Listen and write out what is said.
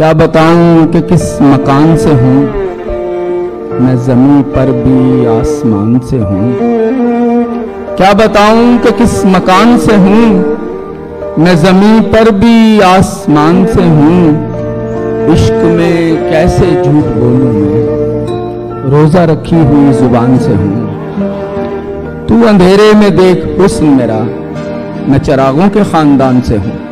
کیا بتاؤں کہ کس مکان سے ہوں؟ میں زمین پر بھی آسمان سے ہوں۔ کیا بتاؤں کہ کس مکان سے ہوں؟ میں زمین پر بھی آسمان سے ہوں۔ عشق میں کیسے جھوٹ بولوں میں؟ روزہ رکھی ہوئی زبان سے ہوں۔ تو اندھیرے میں دیکھ حسن میرا۔ میں چراغوں کے خاندان سے ہوں۔